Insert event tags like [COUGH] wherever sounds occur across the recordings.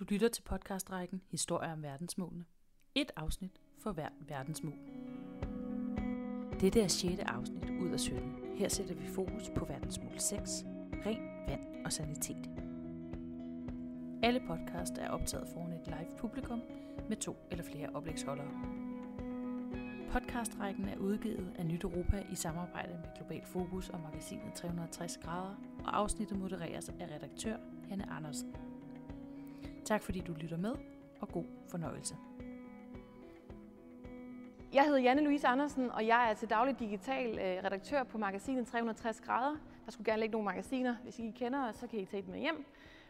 Du lytter til podcastrækken Historier om verdensmålene. Et afsnit for hver verdensmål. Dette er 6. afsnit ud af 17. Her sætter vi fokus på verdensmål 6, ren vand og sanitet. Alle podcast er optaget foran et live publikum med to eller flere oplægsholdere. Podcastrækken er udgivet af Nyt Europa i samarbejde med Global Fokus og magasinet 360 grader, og afsnittet modereres af redaktør Hanne Andersen. Tak fordi du lytter med, og god fornøjelse. Jeg hedder Janne Louise Andersen, og jeg er til daglig digital øh, redaktør på magasinet 360 grader. Der skulle gerne ligge nogle magasiner. Hvis I kender os, så kan I tage dem med hjem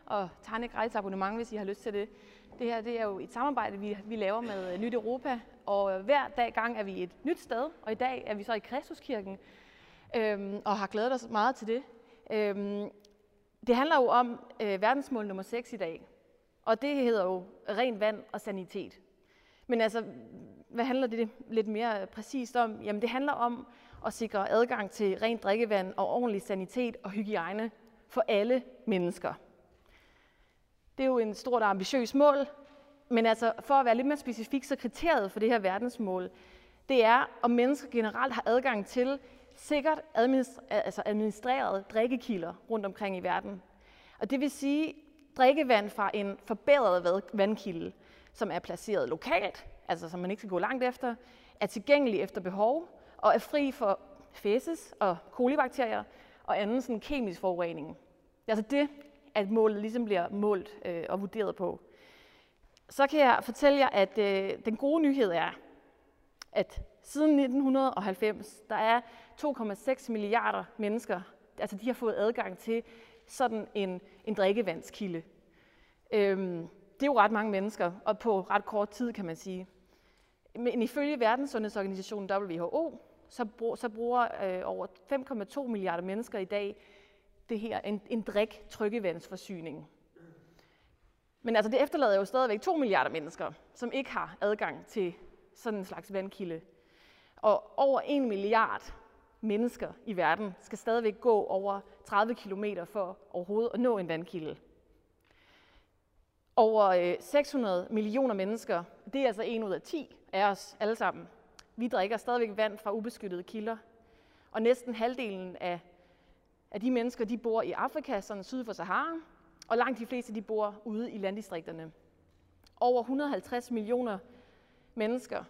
og tegne et gratis abonnement, hvis I har lyst til det. Det her det er jo et samarbejde, vi, vi laver med øh, Nyt Europa, og øh, hver dag gang er vi et nyt sted, og i dag er vi så i Kristuskirken, øhm, og har glædet os meget til det. Øhm, det handler jo om øh, verdensmål nummer 6 i dag, og det hedder jo rent vand og sanitet. Men altså, hvad handler det lidt mere præcist om? Jamen det handler om at sikre adgang til rent drikkevand og ordentlig sanitet og hygiejne for alle mennesker. Det er jo en stort og ambitiøs mål, men altså for at være lidt mere specifik, så kriteriet for det her verdensmål, det er, om mennesker generelt har adgang til sikkert administ- altså administrerede drikkekilder rundt omkring i verden. Og det vil sige drikkevand fra en forbedret vandkilde, som er placeret lokalt, altså som man ikke skal gå langt efter, er tilgængelig efter behov og er fri for fæses og kolibakterier og anden sådan kemisk forurening. Det er altså det, at målet ligesom bliver målt øh, og vurderet på. Så kan jeg fortælle jer, at øh, den gode nyhed er, at siden 1990, der er 2,6 milliarder mennesker, altså de har fået adgang til sådan en, en drikkevandskilde. Øhm, det er jo ret mange mennesker, og på ret kort tid, kan man sige. Men ifølge Verdenssundhedsorganisationen WHO, så, brug, så bruger øh, over 5,2 milliarder mennesker i dag det her, en, en drik trykkevandsforsyning. Men altså, det efterlader jo stadigvæk 2 milliarder mennesker, som ikke har adgang til sådan en slags vandkilde. Og over 1 milliard mennesker i verden skal stadigvæk gå over 30 km for overhovedet at nå en vandkilde. Over øh, 600 millioner mennesker, det er altså en ud af 10 af os alle sammen. Vi drikker stadigvæk vand fra ubeskyttede kilder. Og næsten halvdelen af, af de mennesker, de bor i Afrika, sådan syd for Sahara, og langt de fleste, de bor ude i landdistrikterne. Over 150 millioner mennesker,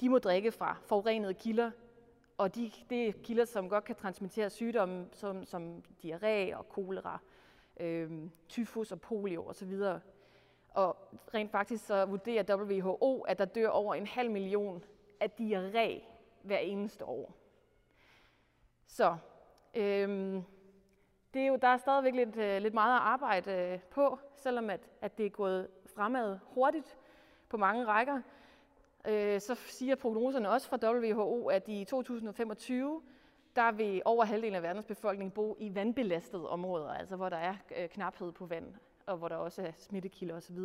de må drikke fra forurenede kilder, og de, det er kilder, som godt kan transmittere sygdomme som, som diarré og kolera, øh, tyfus og polio osv. Og rent faktisk så vurderer WHO, at der dør over en halv million af diarré hver eneste år. Så øh, det er jo, der er stadigvæk lidt, øh, lidt meget at arbejde øh, på, selvom at, at det er gået fremad hurtigt på mange rækker. Øh, så siger prognoserne også fra WHO, at i 2025, der vil over halvdelen af verdens befolkning bo i vandbelastede områder, altså hvor der er øh, knaphed på vand, og hvor der også er smittekilder osv.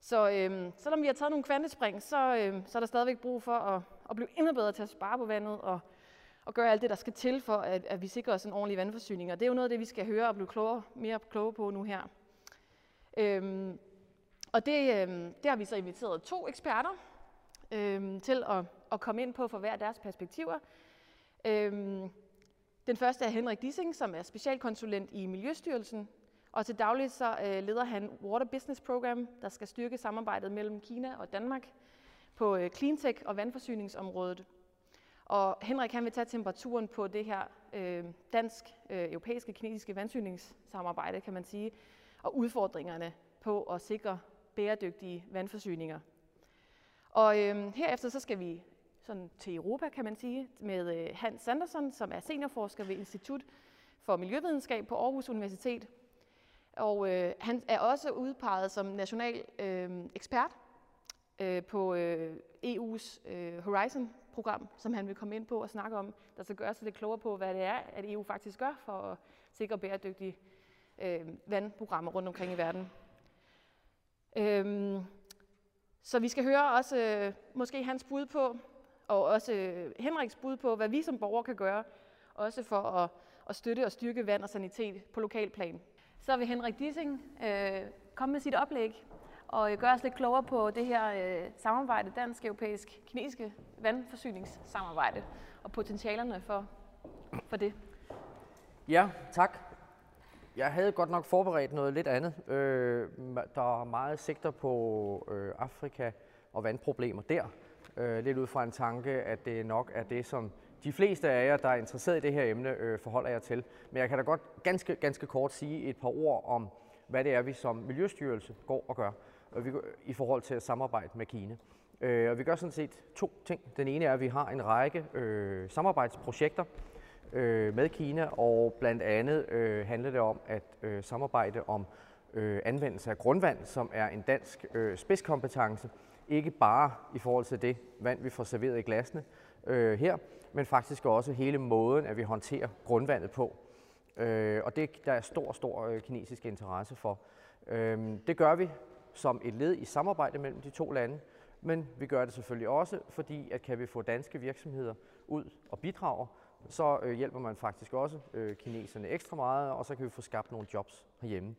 Så øh, selvom vi har taget nogle kvantespring, så, øh, så er der stadigvæk brug for at, at blive endnu bedre til at spare på vandet og, og gøre alt det, der skal til for, at, at vi sikrer os en ordentlig vandforsyning. Og det er jo noget af det, vi skal høre og blive klogere, mere kloge på nu her. Øhm, og det, øhm, det har vi så inviteret to eksperter øhm, til at, at komme ind på for hver deres perspektiver. Øh, den første er Henrik Dissing, som er specialkonsulent i Miljøstyrelsen, og til daglig så øh, leder han Water Business Program, der skal styrke samarbejdet mellem Kina og Danmark på øh, cleantech og vandforsyningsområdet. Og Henrik han vil tage temperaturen på det her øh, dansk-europæiske øh, kinesiske vandsyningssamarbejde, kan man sige, og udfordringerne på at sikre bæredygtige vandforsyninger. Og øh, herefter så skal vi sådan til Europa, kan man sige, med øh, Hans Sanderson, som er seniorforsker ved Institut for Miljøvidenskab på Aarhus Universitet. Og øh, han er også udpeget som national øh, ekspert øh, på øh, EU's øh, Horizon-program, som han vil komme ind på og snakke om, der skal gøre sig lidt klogere på, hvad det er, at EU faktisk gør for at sikre bæredygtige øh, vandprogrammer rundt omkring i verden. Øh, så vi skal høre også øh, måske hans bud på, og også øh, Henriks bud på, hvad vi som borgere kan gøre, også for at, at støtte og styrke vand og sanitet på lokalplan. Så vil Henrik Dissing øh, komme med sit oplæg og gøre os lidt klogere på det her øh, samarbejde, dansk-europæisk-kinesiske vandforsyningssamarbejde og potentialerne for, for det. Ja, tak. Jeg havde godt nok forberedt noget lidt andet. Øh, der er meget sigter på øh, Afrika og vandproblemer der. Øh, lidt ud fra en tanke, at det nok er det, som de fleste af jer, der er interesseret i det her emne, øh, forholder jer til. Men jeg kan da godt ganske, ganske kort sige et par ord om, hvad det er, vi som Miljøstyrelse går og gør og vi, i forhold til at samarbejde med Kina. Øh, og vi gør sådan set to ting. Den ene er, at vi har en række øh, samarbejdsprojekter øh, med Kina, og blandt andet øh, handler det om at øh, samarbejde om øh, anvendelse af grundvand, som er en dansk øh, spidskompetence. Ikke bare i forhold til det vand, vi får serveret i glasene øh, her, men faktisk også hele måden, at vi håndterer grundvandet på. Øh, og det der er stor, stor øh, kinesisk interesse for. Øh, det gør vi som et led i samarbejde mellem de to lande, men vi gør det selvfølgelig også, fordi at kan vi få danske virksomheder ud og bidrage, så øh, hjælper man faktisk også øh, kineserne ekstra meget, og så kan vi få skabt nogle jobs herhjemme.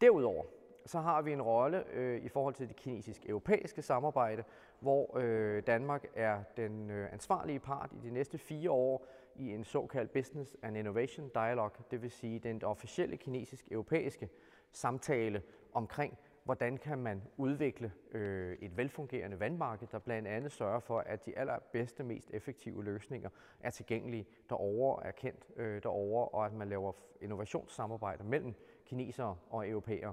Derudover så har vi en rolle øh, i forhold til det kinesisk-europæiske samarbejde, hvor øh, Danmark er den øh, ansvarlige part i de næste fire år i en såkaldt Business and Innovation Dialogue, det vil sige den officielle kinesisk-europæiske samtale omkring hvordan kan man udvikle øh, et velfungerende vandmarked, der blandt andet sørger for, at de allerbedste, mest effektive løsninger er tilgængelige derovre, er kendt øh, derovre, og at man laver innovationssamarbejde mellem kinesere og europæere.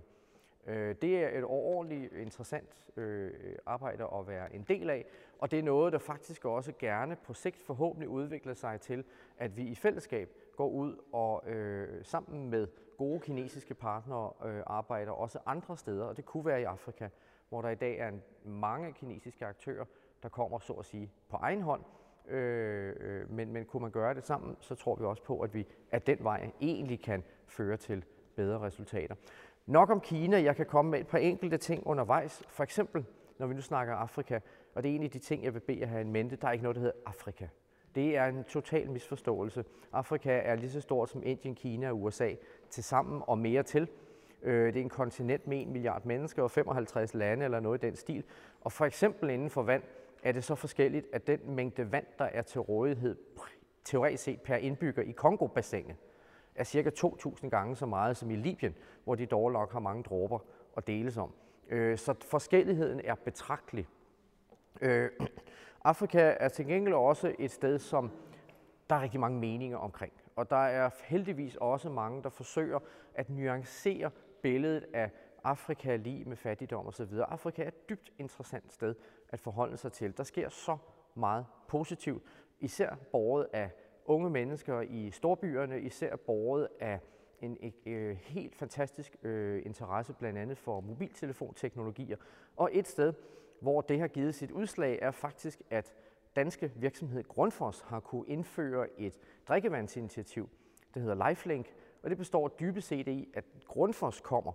Øh, det er et overordentligt interessant øh, arbejde at være en del af, og det er noget, der faktisk også gerne på sigt forhåbentlig udvikler sig til, at vi i fællesskab går ud og øh, sammen med gode kinesiske partnere øh, arbejder også andre steder, og det kunne være i Afrika, hvor der i dag er en, mange kinesiske aktører, der kommer så at sige på egen hånd. Øh, øh men, men kunne man gøre det sammen, så tror vi også på, at vi at den vej egentlig kan føre til bedre resultater. Nok om Kina. Jeg kan komme med et par enkelte ting undervejs. For eksempel, når vi nu snakker Afrika, og det er en af de ting, jeg vil bede jer have en mente, der er ikke noget, der hedder Afrika. Det er en total misforståelse. Afrika er lige så stort som Indien, Kina og USA til sammen og mere til. Øh, det er en kontinent med 1 milliard mennesker og 55 lande eller noget i den stil. Og for eksempel inden for vand er det så forskelligt, at den mængde vand, der er til rådighed teoretisk set per indbygger i Kongo-bassinet, er cirka 2.000 gange så meget som i Libyen, hvor de dog nok har mange dråber at deles om. Øh, så forskelligheden er betragtelig. Øh, Afrika er til gengæld også et sted, som der er rigtig mange meninger omkring. Og der er heldigvis også mange, der forsøger at nuancere billedet af Afrika lige med fattigdom osv. Afrika er et dybt interessant sted at forholde sig til. Der sker så meget positivt, især borget af unge mennesker i storbyerne, især borget af en øh, helt fantastisk øh, interesse blandt andet for mobiltelefonteknologier. Og et sted, hvor det har givet sit udslag, er faktisk, at danske virksomhed Grundfos har kunne indføre et drikkevandsinitiativ, der hedder Lifelink, og det består dybest set i, at Grundfos kommer,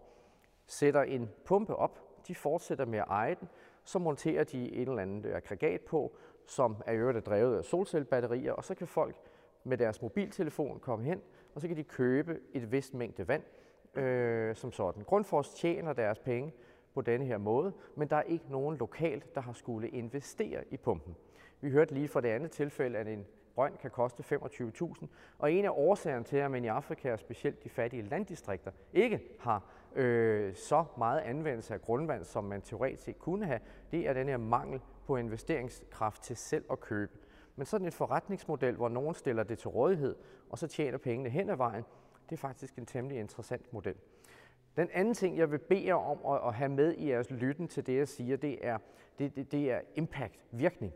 sætter en pumpe op, de fortsætter med at eje den, så monterer de et eller andet øh, aggregat på, som er øvrigt drevet af solcellebatterier, og så kan folk med deres mobiltelefon komme hen, og så kan de købe et vist mængde vand øh, som sådan. Grundfos tjener deres penge på denne her måde, men der er ikke nogen lokalt, der har skulle investere i pumpen. Vi hørte lige fra det andet tilfælde, at en brønd kan koste 25.000, og en af årsagerne til, at man i Afrika og specielt de fattige landdistrikter ikke har øh, så meget anvendelse af grundvand, som man teoretisk set kunne have, det er den her mangel på investeringskraft til selv at købe. Men sådan et forretningsmodel, hvor nogen stiller det til rådighed, og så tjener pengene hen ad vejen, det er faktisk en temmelig interessant model. Den anden ting, jeg vil bede jer om at, have med i jeres lytten til det, jeg siger, det er, det, det, det er impact, virkning.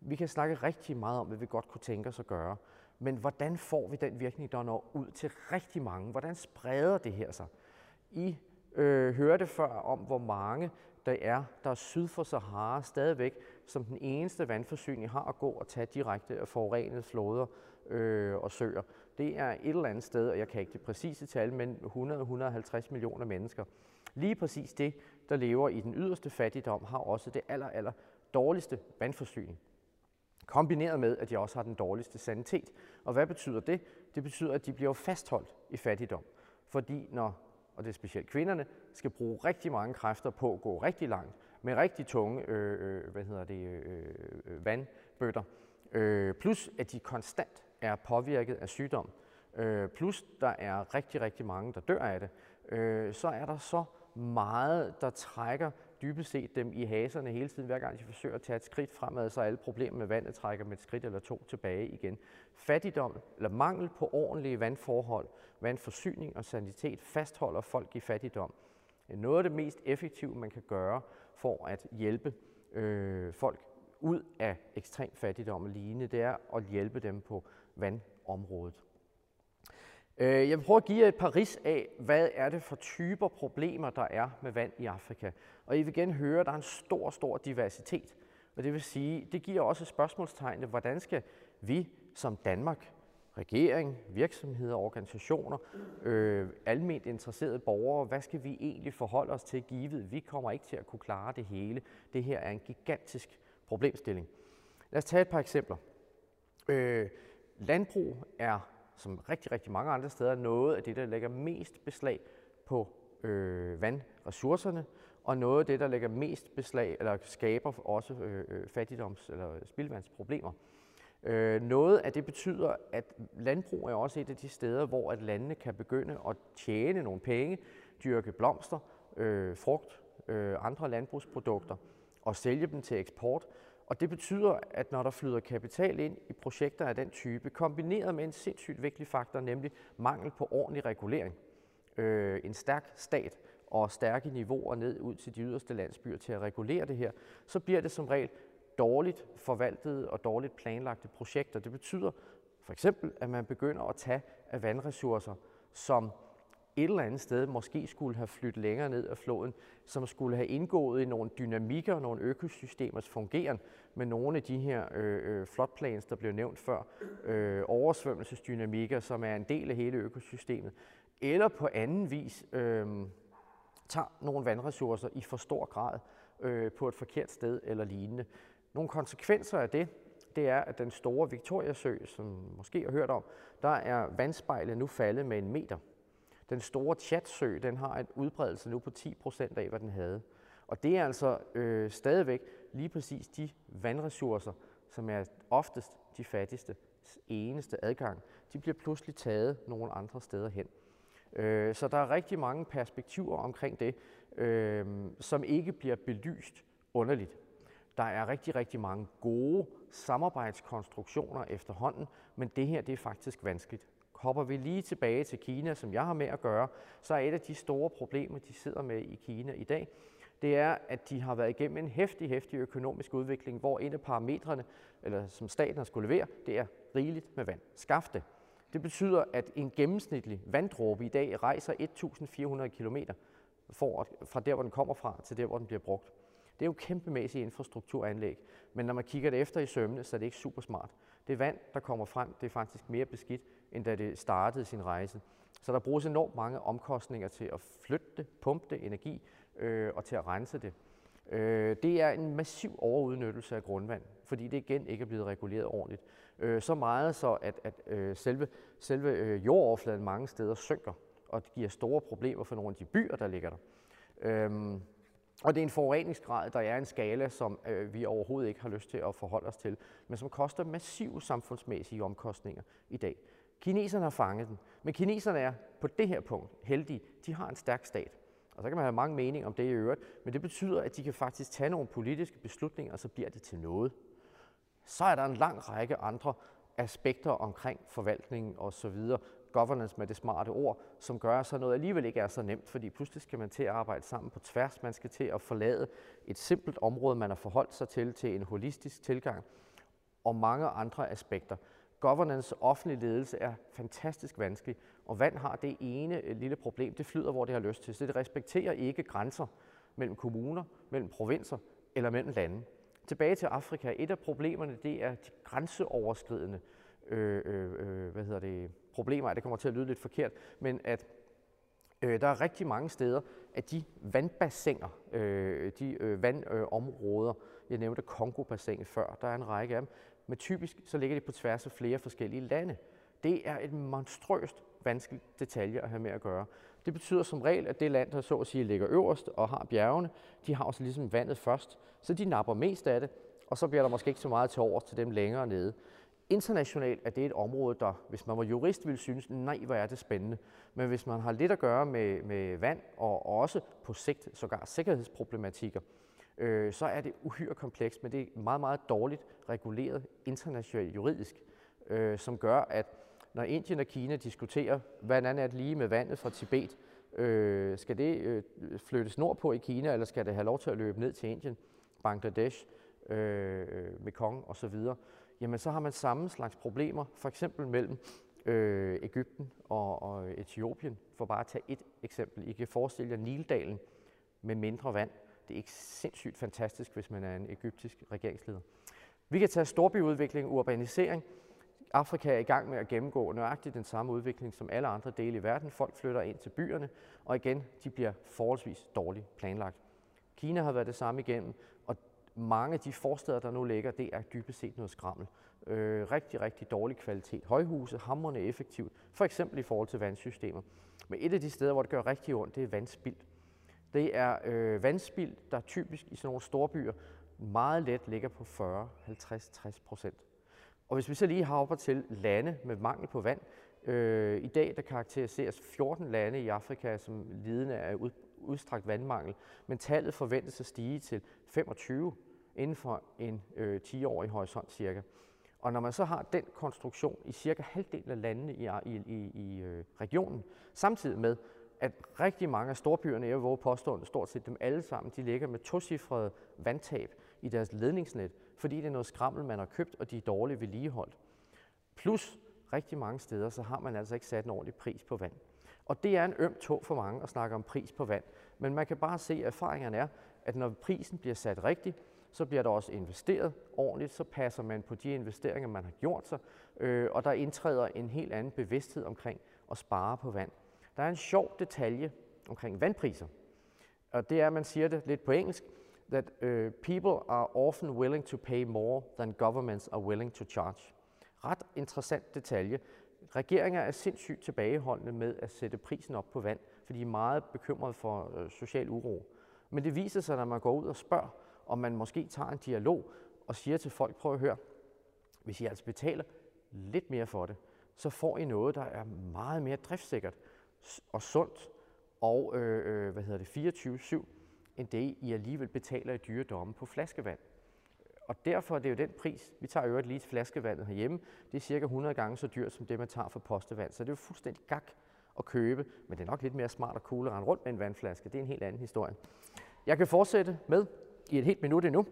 Vi kan snakke rigtig meget om, hvad vi godt kunne tænke os at gøre, men hvordan får vi den virkning, der når ud til rigtig mange? Hvordan spreder det her sig? I øh, hørte før om, hvor mange der er, der er syd for Sahara stadigvæk, som den eneste vandforsyning har at gå og tage direkte af forurenede floder øh, og søer. Det er et eller andet sted, og jeg kan ikke det præcise tal, men 100-150 millioner mennesker. Lige præcis det, der lever i den yderste fattigdom, har også det aller, aller dårligste vandforsyning. Kombineret med, at de også har den dårligste sanitet. Og hvad betyder det? Det betyder, at de bliver fastholdt i fattigdom. Fordi når og det er specielt kvinderne, skal bruge rigtig mange kræfter på at gå rigtig langt med rigtig tunge øh, øh hvad hedder det, øh, øh, vandbøtter. Øh, plus at de konstant er påvirket af sygdom. Øh, plus der er rigtig, rigtig mange, der dør af det. Øh, så er der så meget, der trækker dybest set dem i haserne hele tiden, hver gang de forsøger at tage et skridt fremad, så alle problemer med vandet trækker med et skridt eller to tilbage igen. Fattigdom eller mangel på ordentlige vandforhold, vandforsyning og sanitet fastholder folk i fattigdom. Noget af det mest effektive, man kan gøre for at hjælpe øh, folk ud af ekstrem fattigdom og lignende, det er at hjælpe dem på vandområdet. Øh, jeg vil prøve at give jer et par ris af, hvad er det for typer problemer, der er med vand i Afrika. Og I vil igen høre, at der er en stor, stor diversitet. Og det vil sige, det giver også spørgsmålstegn, hvordan skal vi som Danmark, regering, virksomheder, organisationer, øh, almindeligt interesserede borgere, hvad skal vi egentlig forholde os til givet? Vi kommer ikke til at kunne klare det hele. Det her er en gigantisk problemstilling. Lad os tage et par eksempler. Øh, landbrug er som rigtig, rigtig mange andre steder, noget af det, der lægger mest beslag på øh, vandressourcerne, og noget af det, der lægger mest beslag, eller skaber også øh, øh, fattigdoms- eller spildevandsproblemer. Øh, noget af det betyder, at landbrug er også et af de steder, hvor at landene kan begynde at tjene nogle penge, dyrke blomster, øh, frugt, øh, andre landbrugsprodukter og sælge dem til eksport, og det betyder, at når der flyder kapital ind i projekter af den type, kombineret med en sindssygt vigtig faktor, nemlig mangel på ordentlig regulering, øh, en stærk stat og stærke niveauer ned ud til de yderste landsbyer til at regulere det her, så bliver det som regel dårligt forvaltede og dårligt planlagte projekter. Det betyder for eksempel, at man begynder at tage af vandressourcer, som et eller andet sted måske skulle have flyttet længere ned af floden, som skulle have indgået i nogle dynamikker, nogle økosystemers fungeren med nogle af de her øh, øh, floodplains, der blev nævnt før, øh, oversvømmelsesdynamikker, som er en del af hele økosystemet, eller på anden vis øh, tager nogle vandressourcer i for stor grad øh, på et forkert sted eller lignende. Nogle konsekvenser af det, det er, at den store Victoriasø, som måske har hørt om, der er vandspejlet nu faldet med en meter. Den store Chatsø, den har en udbredelse nu på 10 procent af, hvad den havde. Og det er altså øh, stadigvæk lige præcis de vandressourcer, som er oftest de fattigste eneste adgang, de bliver pludselig taget nogle andre steder hen. Øh, så der er rigtig mange perspektiver omkring det, øh, som ikke bliver belyst underligt. Der er rigtig, rigtig mange gode samarbejdskonstruktioner efterhånden, men det her det er faktisk vanskeligt. Hopper vi lige tilbage til Kina, som jeg har med at gøre, så er et af de store problemer, de sidder med i Kina i dag, det er, at de har været igennem en hæftig, hæftig økonomisk udvikling, hvor en af parametrene, eller som staten har skulle levere, det er rigeligt med vand. Skaf det. Det betyder, at en gennemsnitlig vanddråbe i dag rejser 1.400 km fra der, hvor den kommer fra, til der, hvor den bliver brugt. Det er jo kæmpemæssige infrastrukturanlæg, men når man kigger det efter i sømne, så er det ikke super smart. Det vand, der kommer frem, det er faktisk mere beskidt, end da det startede sin rejse. Så der bruges enormt mange omkostninger til at flytte det, pumpe det, energi øh, og til at rense det. Øh, det er en massiv overudnyttelse af grundvand, fordi det igen ikke er blevet reguleret ordentligt. Øh, så meget så, at, at øh, selve, selve øh, jordoverfladen mange steder synker, og det giver store problemer for nogle af de byer, der ligger der. Øh, og det er en forureningsgrad, der er en skala, som øh, vi overhovedet ikke har lyst til at forholde os til, men som koster massive samfundsmæssige omkostninger i dag. Kineserne har fanget den, men kineserne er på det her punkt heldige. De har en stærk stat. Og så kan man have mange meninger om det i øvrigt, men det betyder, at de kan faktisk tage nogle politiske beslutninger, og så bliver det til noget. Så er der en lang række andre aspekter omkring forvaltningen osv., governance med det smarte ord, som gør, at så noget alligevel ikke er så nemt, fordi pludselig skal man til at arbejde sammen på tværs. Man skal til at forlade et simpelt område, man har forholdt sig til, til en holistisk tilgang, og mange andre aspekter. Governance, offentlig ledelse er fantastisk vanskelig, og vand har det ene øh, lille problem, det flyder, hvor det har lyst til. Så det respekterer ikke grænser mellem kommuner, mellem provinser eller mellem lande. Tilbage til Afrika. Et af problemerne, det er de grænseoverskridende øh, øh, øh hvad hedder det, problemer. Det kommer til at lyde lidt forkert, men at øh, der er rigtig mange steder, at de vandbassiner, øh, de øh, vandområder, øh, jeg nævnte Kongo-bassinet før, der er en række af dem, men typisk så ligger de på tværs af flere forskellige lande. Det er et monstrøst vanskeligt detalje at have med at gøre. Det betyder som regel, at det land, der så at sige ligger øverst og har bjergene, de har også ligesom vandet først, så de napper mest af det, og så bliver der måske ikke så meget til over til dem længere nede. Internationalt er det et område, der, hvis man var jurist, ville synes, nej, hvor er det spændende. Men hvis man har lidt at gøre med, med vand og også på sigt sågar sikkerhedsproblematikker, øh, så er det uhyre komplekst, men det er meget, meget dårligt reguleret internationalt juridisk, øh, som gør, at når Indien og Kina diskuterer, hvordan er det lige med vandet fra Tibet, øh, skal det øh, flyttes nordpå i Kina, eller skal det have lov til at løbe ned til Indien, Bangladesh, øh, øh Mekong osv., jamen så har man samme slags problemer, for eksempel mellem øh, Ægypten og, og Etiopien, for bare at tage et eksempel. I kan forestille jer Nildalen med mindre vand. Det er ikke sindssygt fantastisk, hvis man er en egyptisk regeringsleder. Vi kan tage storbyudvikling, urbanisering. Afrika er i gang med at gennemgå nøjagtigt den samme udvikling som alle andre dele i verden. Folk flytter ind til byerne, og igen, de bliver forholdsvis dårligt planlagt. Kina har været det samme igennem, og mange af de forsteder, der nu ligger, det er dybest set noget skrammel. Øh, rigtig, rigtig dårlig kvalitet. Højhuse, hammerne effektivt, for eksempel i forhold til vandsystemer. Men et af de steder, hvor det gør rigtig ondt, det er vandspild. Det er øh, vandspild, der typisk i sådan nogle store byer meget let ligger på 40, 50, 60 procent. Og hvis vi så lige hopper til lande med mangel på vand, øh, i dag der karakteriseres 14 lande i Afrika som lidende af ud, udstrakt vandmangel, men tallet forventes at stige til 25 inden for en øh, 10-årig horisont cirka. Og når man så har den konstruktion i cirka halvdelen af landene i, i, i, i øh, regionen, samtidig med, at rigtig mange af storbyerne, jeg vil våge påstående, stort set dem alle sammen, de ligger med tocifrede vandtab i deres ledningsnet, fordi det er noget skrammel, man har købt, og de er dårligt vedligeholdt. Plus rigtig mange steder, så har man altså ikke sat en ordentlig pris på vand. Og det er en øm tog for mange at snakke om pris på vand. Men man kan bare se, at erfaringerne er, at når prisen bliver sat rigtigt, så bliver der også investeret ordentligt, så passer man på de investeringer, man har gjort sig, øh, og der indtræder en helt anden bevidsthed omkring at spare på vand. Der er en sjov detalje omkring vandpriser, og det er, at man siger det lidt på engelsk, that uh, people are often willing to pay more than governments are willing to charge. Ret interessant detalje. Regeringer er sindssygt tilbageholdende med at sætte prisen op på vand, fordi de er meget bekymrede for øh, social uro. Men det viser sig, når man går ud og spørger, om man måske tager en dialog og siger til folk, prøv at høre, hvis I altså betaler lidt mere for det, så får I noget, der er meget mere driftsikkert og sundt og øh, øh, hvad hedder det, 24-7, end det I alligevel betaler i dyre domme på flaskevand. Og derfor er det jo den pris, vi tager øvrigt lige til flaskevandet herhjemme, det er cirka 100 gange så dyrt som det, man tager for postevand. Så det er jo fuldstændig gak at købe, men det er nok lidt mere smart og cool at rende rundt med en vandflaske. Det er en helt anden historie. Jeg kan fortsætte med i et helt minut endnu,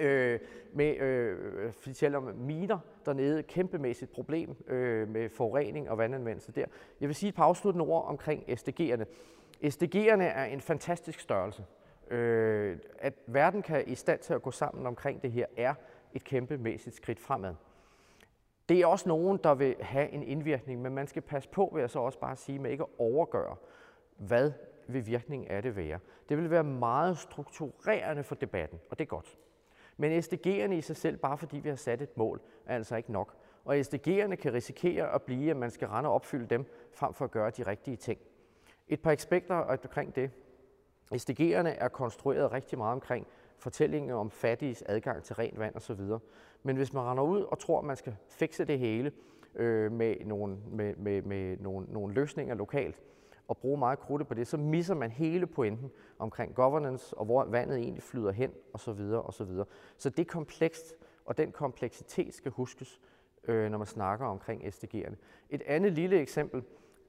øh, med øh, fortælle om miner dernede, kæmpemæssigt problem øh, med forurening og vandanvendelse der. Jeg vil sige et par afsluttende ord omkring SDG'erne. SDG'erne er en fantastisk størrelse. Øh, at verden kan i stand til at gå sammen omkring det her, er et kæmpemæssigt skridt fremad. Det er også nogen, der vil have en indvirkning, men man skal passe på, vil jeg så også bare sige, med ikke at overgøre, hvad vil virkningen af det være. Det vil være meget strukturerende for debatten, og det er godt. Men SDG'erne i sig selv, bare fordi vi har sat et mål, er altså ikke nok. Og SDG'erne kan risikere at blive, at man skal rende og opfylde dem, frem for at gøre de rigtige ting. Et par aspekter omkring det. SDG'erne er konstrueret rigtig meget omkring fortællinger om fattiges adgang til rent vand osv. Men hvis man render ud og tror, at man skal fikse det hele øh, med, nogle, med, med, med nogle, nogle løsninger lokalt, og bruge meget krudt på det, så misser man hele pointen omkring governance, og hvor vandet egentlig flyder hen, osv. osv. Så det er komplekst, og den kompleksitet skal huskes, øh, når man snakker omkring SDG'erne. Et andet lille eksempel,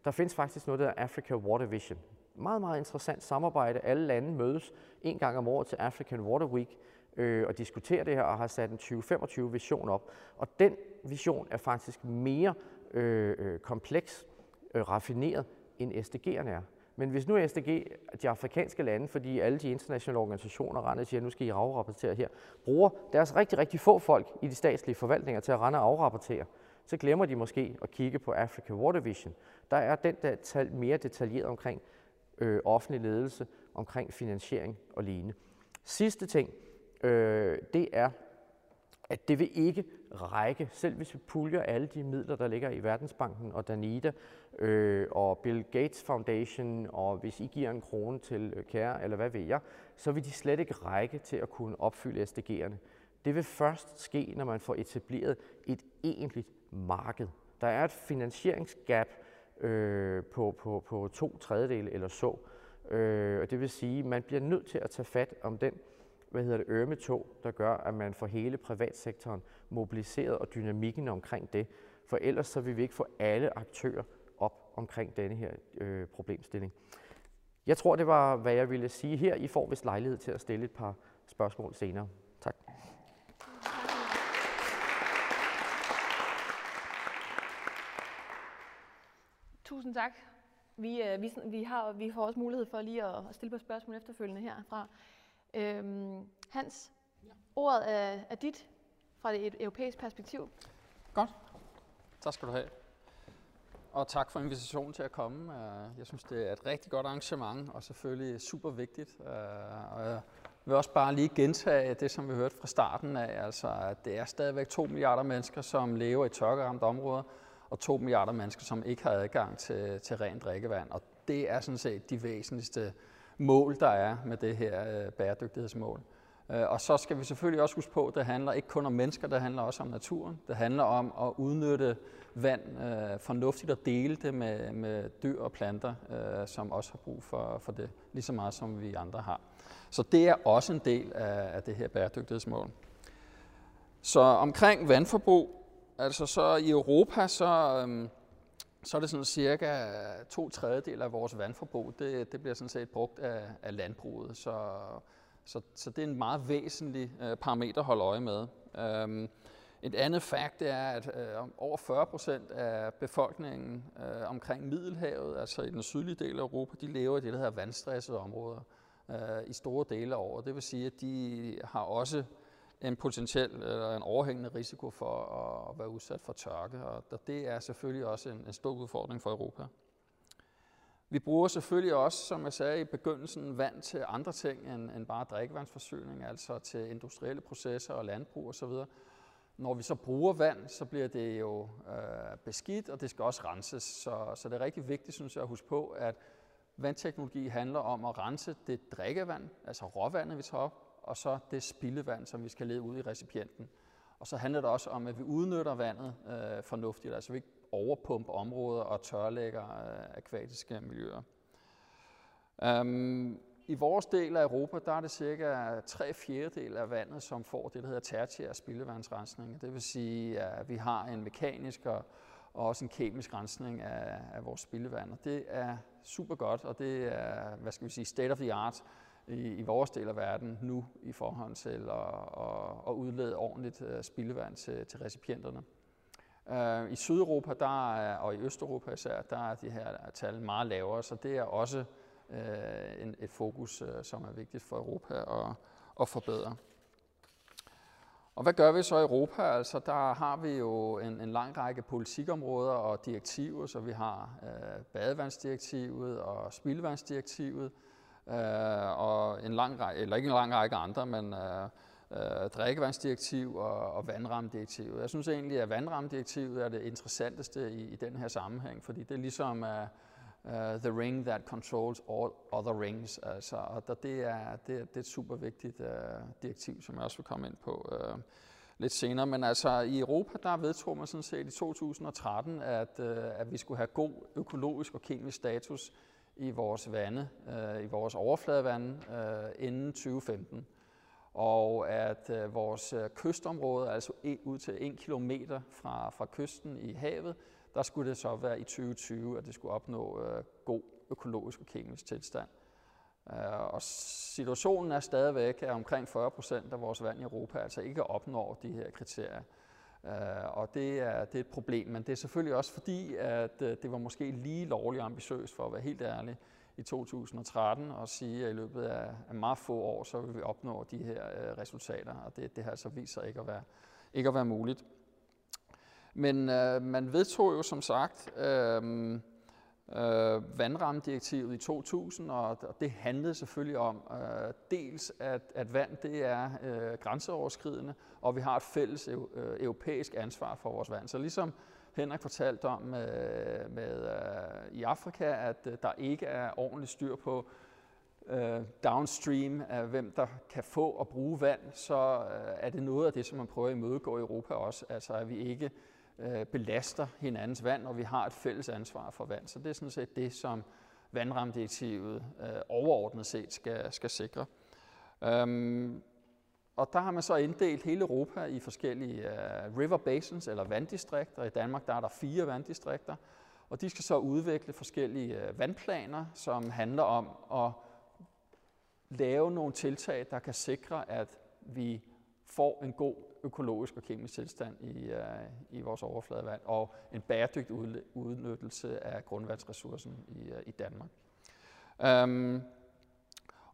der findes faktisk noget, der hedder Africa Water Vision. Meget, meget interessant samarbejde. Alle lande mødes en gang om året til African Water Week øh, og diskuterer det her og har sat en 2025-vision op. Og den vision er faktisk mere øh, øh, kompleks, øh, raffineret, end SDG'erne er. Men hvis nu er SDG, de afrikanske lande, fordi alle de internationale organisationer render og siger, nu skal I afrapportere her, bruger deres rigtig, rigtig få folk i de statslige forvaltninger til at rende og afrapportere, så glemmer de måske at kigge på Africa Water Vision. Der er den der tal mere detaljeret omkring øh, offentlig ledelse, omkring finansiering og lignende. Sidste ting, øh, det er at det vil ikke række, selv hvis vi puljer alle de midler, der ligger i Verdensbanken og Danida øh, og Bill Gates Foundation, og hvis I giver en krone til øh, Kære, eller hvad ved jeg, så vil de slet ikke række til at kunne opfylde SDG'erne. Det vil først ske, når man får etableret et egentligt marked. Der er et finansieringsgap øh, på, på, på to tredjedele eller så. Øh, og det vil sige, at man bliver nødt til at tage fat om den hvad hedder det, ørme tog, der gør, at man får hele privatsektoren mobiliseret og dynamikken omkring det. For ellers så vil vi ikke få alle aktører op omkring denne her øh, problemstilling. Jeg tror, det var, hvad jeg ville sige her. I får vist lejlighed til at stille et par spørgsmål senere. Tak. Tusind tak. Vi, øh, vi, vi, har, vi får også mulighed for lige at, at stille på spørgsmål efterfølgende herfra. Øhm, Hans, ja. ordet er, er dit fra et europæisk perspektiv. Godt. Tak skal du have. Og tak for invitationen til at komme. Øh, jeg synes, det er et rigtig godt arrangement, og selvfølgelig super vigtigt. Øh, og jeg vil også bare lige gentage det, som vi hørte fra starten af, altså at det er stadigvæk 2 milliarder mennesker, som lever i tørkeramte områder, og 2 milliarder mennesker, som ikke har adgang til, til rent drikkevand. Og det er sådan set de væsentligste mål, der er med det her øh, bæredygtighedsmål. Øh, og så skal vi selvfølgelig også huske på, at det handler ikke kun om mennesker, det handler også om naturen. Det handler om at udnytte vand øh, fornuftigt og dele det med, med dyr og planter, øh, som også har brug for, for det, lige så meget som vi andre har. Så det er også en del af, af det her bæredygtighedsmål. Så omkring vandforbrug, altså så i Europa, så, Øh, så er det sådan cirka to tredjedel af vores vandforbrug, det, det bliver sådan set brugt af, af landbruget. Så, så, så det er en meget væsentlig øh, parameter at holde øje med. Øhm, et andet fakt er, at øh, over 40 procent af befolkningen øh, omkring Middelhavet, altså i den sydlige del af Europa, de lever i det, der hedder vandstressede områder øh, i store dele af året. Det vil sige, at de har også en potentiel eller en overhængende risiko for at være udsat for tørke, og det er selvfølgelig også en, en stor udfordring for Europa. Vi bruger selvfølgelig også, som jeg sagde i begyndelsen, vand til andre ting end, end bare drikkevandsforsyning, altså til industrielle processer og landbrug osv. Når vi så bruger vand, så bliver det jo øh, beskidt, og det skal også renses. Så, så det er rigtig vigtigt, synes jeg, at huske på, at vandteknologi handler om at rense det drikkevand, altså råvandet, vi tager op, og så det spildevand, som vi skal lede ud i recipienten. Og så handler det også om, at vi udnytter vandet øh, fornuftigt, altså vi ikke overpumper områder og tørlægger øh, akvatiske miljøer. Øhm, I vores del af Europa, der er det cirka 3 fjerdedel af vandet, som får det, der hedder tertiær spildevandsrensning. Det vil sige, at vi har en mekanisk og, og også en kemisk rensning af, af vores spildevand. Og det er super godt, og det er, hvad skal vi sige, state of the art i, i vores del af verden nu i forhold til at, at, at udlede ordentligt øh, spildevand til, til recipienterne. Uh, I Sydeuropa der er, og i Østeuropa især, der er de her tal meget lavere, så det er også uh, en, et fokus, som er vigtigt for Europa at, at forbedre. Og hvad gør vi så i Europa? Altså, der har vi jo en, en lang række politikområder og direktiver, så vi har øh, badevandsdirektivet og spildevandsdirektivet, øh, og en lang række, eller ikke en lang række andre, men øh, øh, drikkevandsdirektiv og, og vandrammedirektivet. Jeg synes egentlig, at vandramdirektivet er det interessanteste i, i den her sammenhæng, fordi det er ligesom uh, uh, the ring that controls all other rings. Altså, og der, det, er, det, er, det er et super vigtigt uh, øh, direktiv, som jeg også vil komme ind på uh, lidt senere. Men altså i Europa, der vedtog man sådan set i 2013, at, uh, at vi skulle have god økologisk og kemisk status i vores vande, øh, i vores overfladevande, øh, inden 2015. Og at øh, vores øh, kystområde, altså e, ud til 1 km fra, fra kysten i havet, der skulle det så være i 2020, at det skulle opnå øh, god økologisk og kemisk tilstand. Uh, og situationen er stadigvæk, at omkring 40 procent af vores vand i Europa altså ikke opnår de her kriterier. Uh, og det er, det er et problem, men det er selvfølgelig også fordi, at uh, det var måske lige lovligt ambitiøst, for at være helt ærlig, i 2013 og sige, at i løbet af, af meget få år, så vil vi opnå de her uh, resultater, og det, det har altså vist sig ikke at være, ikke at være muligt. Men øh, man vedtog jo som sagt øh, øh, vandrammedirektivet i 2000, og, og det handlede selvfølgelig om øh, dels, at, at vand det er øh, grænseoverskridende, og vi har et fælles øh, europæisk ansvar for vores vand. Så ligesom Henrik fortalte om øh, med, øh, i Afrika, at øh, der ikke er ordentligt styr på øh, downstream af hvem der kan få og bruge vand, så øh, er det noget af det, som man prøver at imødegå i Europa også. Altså at vi ikke øh, Øh, belaster hinandens vand, og vi har et fælles ansvar for vand. Så det er sådan set det, som vandramdirektivet øh, overordnet set skal, skal sikre. Øhm, og der har man så inddelt hele Europa i forskellige øh, river basins eller vanddistrikter. I Danmark der er der fire vanddistrikter, og de skal så udvikle forskellige øh, vandplaner, som handler om at lave nogle tiltag, der kan sikre, at vi får en god økologisk og kemisk tilstand i, uh, i vores overfladevand, og en bæredygtig udnyttelse af grundvandsressourcen i, uh, i Danmark. Um,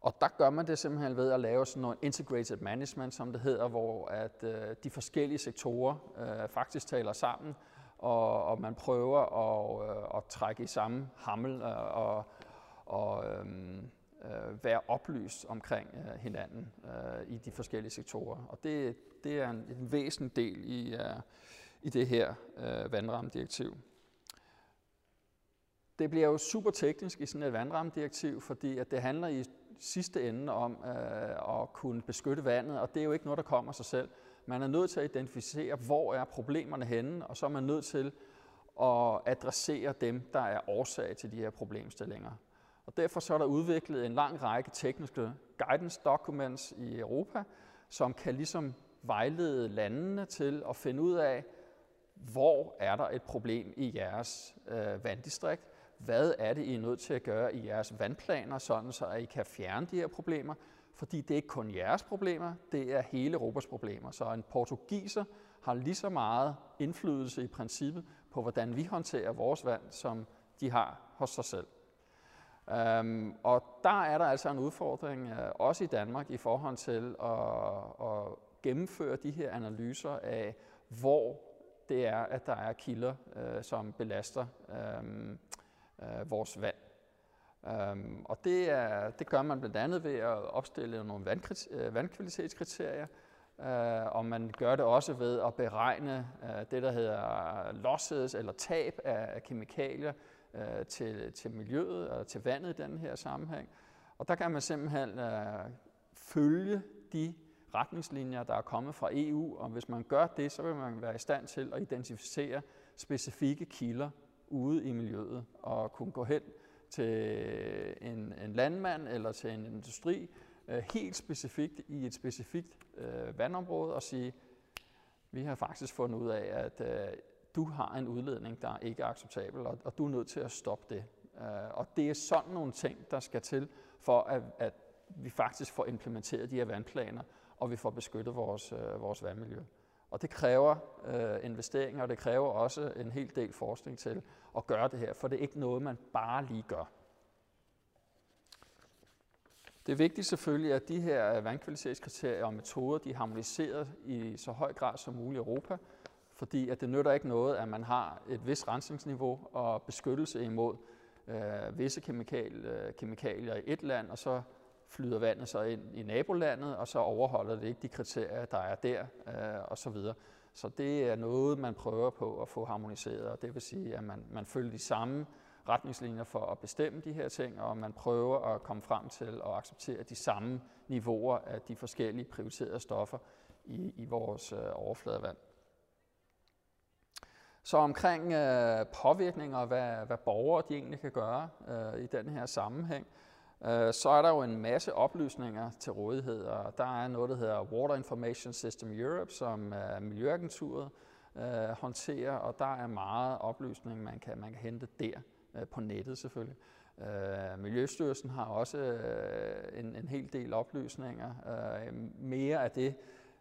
og der gør man det simpelthen ved at lave sådan noget integrated management, som det hedder, hvor at øh, de forskellige sektorer øh, faktisk taler sammen, og, og man prøver at, øh, at trække i samme hammel øh, og, og øh, øh, være oplyst omkring øh, hinanden øh, i de forskellige sektorer. Og det, det er en, en væsentlig del i, øh, i det her øh, vandrammedirektiv. Det bliver jo super teknisk i sådan et vandrammedirektiv, fordi at det handler i sidste ende om øh, at kunne beskytte vandet, og det er jo ikke noget, der kommer af sig selv. Man er nødt til at identificere, hvor er problemerne henne, og så er man nødt til at adressere dem, der er årsag til de her problemstillinger. Og derfor så er der udviklet en lang række tekniske guidance documents i Europa, som kan ligesom vejlede landene til at finde ud af, hvor er der et problem i jeres øh, vanddistrikt, hvad er det, I er nødt til at gøre i jeres vandplaner, sådan så I kan fjerne de her problemer, fordi det er ikke kun jeres problemer, det er hele Europas problemer. Så en portugiser har lige så meget indflydelse i princippet på, hvordan vi håndterer vores vand, som de har hos sig selv. Øhm, og der er der altså en udfordring, øh, også i Danmark, i forhold til at, at gennemføre de her analyser af, hvor det er, at der er kilder, øh, som belaster øh, øh, vores vand. Øhm, og det, er, det gør man blandt andet ved at opstille nogle øh, vandkvalitetskriterier, øh, og man gør det også ved at beregne øh, det, der hedder losses eller tab af, af kemikalier øh, til, til miljøet og til vandet i den her sammenhæng. Og der kan man simpelthen øh, følge de retningslinjer, der er kommet fra EU, og hvis man gør det, så vil man være i stand til at identificere specifikke kilder ude i miljøet og kunne gå hen til en, en landmand eller til en industri øh, helt specifikt i et specifikt øh, vandområde og sige, vi har faktisk fundet ud af, at øh, du har en udledning, der ikke er acceptabel, og, og du er nødt til at stoppe det. Øh, og det er sådan nogle ting, der skal til for, at, at vi faktisk får implementeret de her vandplaner, og vi får beskyttet vores, øh, vores vandmiljø. Og det kræver øh, investeringer, og det kræver også en hel del forskning til at gøre det her, for det er ikke noget, man bare lige gør. Det er vigtigt selvfølgelig, at de her vandkvalitetskriterier og metoder, de er harmoniseret i så høj grad som muligt i Europa, fordi at det nytter ikke noget, at man har et vist rensningsniveau og beskyttelse imod øh, visse kemikal, øh, kemikalier i et land, og så flyder vandet så ind i nabolandet, og så overholder det ikke de kriterier, der er der, øh, og så videre. Så det er noget, man prøver på at få harmoniseret, og det vil sige, at man, man følger de samme retningslinjer for at bestemme de her ting, og man prøver at komme frem til at acceptere de samme niveauer af de forskellige prioriterede stoffer i, i vores øh, overfladevand. Så omkring øh, påvirkninger og hvad, hvad borgere de egentlig kan gøre øh, i den her sammenhæng, Øh, så er der jo en masse oplysninger til rådighed, og der er noget, der hedder Water Information System Europe, som øh, Miljøagenturet øh, håndterer, og der er meget oplysning, man kan, man kan hente der øh, på nettet selvfølgelig. Uh, Miljøstyrelsen har også øh, en, en hel del oplysninger. Uh, mere af det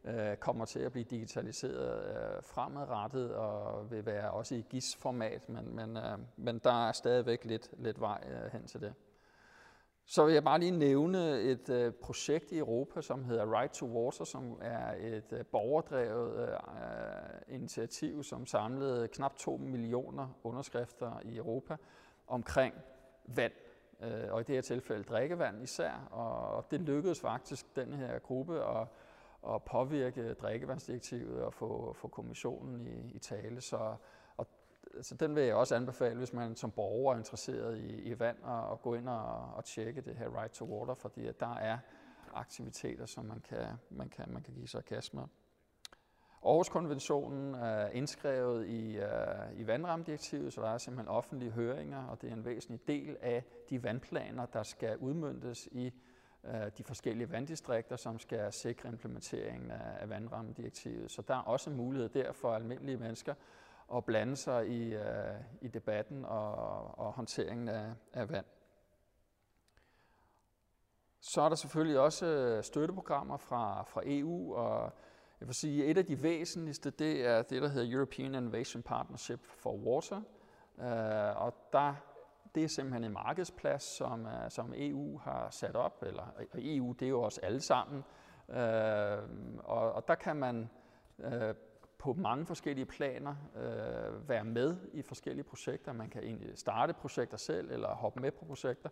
øh, kommer til at blive digitaliseret øh, fremadrettet og vil være også i GIS-format, men, men, øh, men der er stadigvæk lidt, lidt vej øh, hen til det. Så vil jeg bare lige nævne et øh, projekt i Europa, som hedder Right to Water, som er et øh, borgerdrevet øh, initiativ, som samlede knap 2 millioner underskrifter i Europa omkring vand, øh, og i det her tilfælde drikkevand især, og det lykkedes faktisk den her gruppe at, at påvirke drikkevandsdirektivet og få, få kommissionen i, i tale. Så og, så den vil jeg også anbefale, hvis man som borger er interesseret i, i vand, og, og gå ind og, og tjekke det her Right to Water, fordi at der er aktiviteter, som man kan, man kan, man kan give sig kast med. Aarhuskonventionen er indskrevet i, uh, i vandramdirektivet, så der er simpelthen offentlige høringer, og det er en væsentlig del af de vandplaner, der skal udmyndtes i uh, Øh, de forskellige vanddistrikter, som skal sikre implementeringen af, vandrammedirektivet. Så der er også mulighed der for almindelige mennesker at blande sig i, øh, i debatten og, og håndteringen af, af vand. Så er der selvfølgelig også øh, støtteprogrammer fra, fra EU, og jeg vil sige, at et af de væsentligste, det er det, der hedder European Innovation Partnership for Water. Og der, det er simpelthen en markedsplads, som, uh, som EU har sat op, eller og EU, det er jo os alle sammen. Uh, og, og der kan man uh, på mange forskellige planer uh, være med i forskellige projekter. Man kan egentlig starte projekter selv, eller hoppe med på projekter.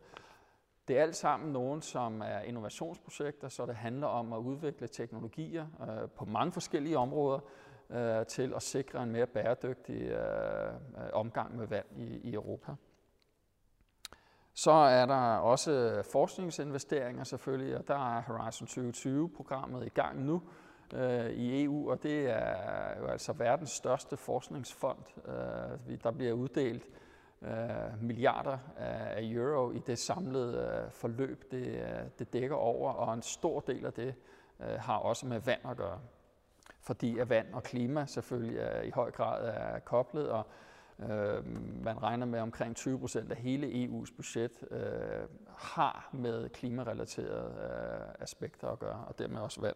Det er alt sammen nogen, som er innovationsprojekter, så det handler om at udvikle teknologier øh, på mange forskellige områder øh, til at sikre en mere bæredygtig øh, omgang med vand i, i Europa. Så er der også forskningsinvesteringer selvfølgelig, og der er Horizon 2020-programmet i gang nu øh, i EU, og det er jo altså verdens største forskningsfond. Øh, der bliver uddelt øh, milliarder af euro i det samlede øh, forløb, det, øh, det dækker over, og en stor del af det øh, har også med vand at gøre. Fordi at vand og klima selvfølgelig er i høj grad er koblet, og Øh, man regner med omkring 20 procent af hele EU's budget øh, har med klimarelaterede øh, aspekter at gøre, og dermed også vand.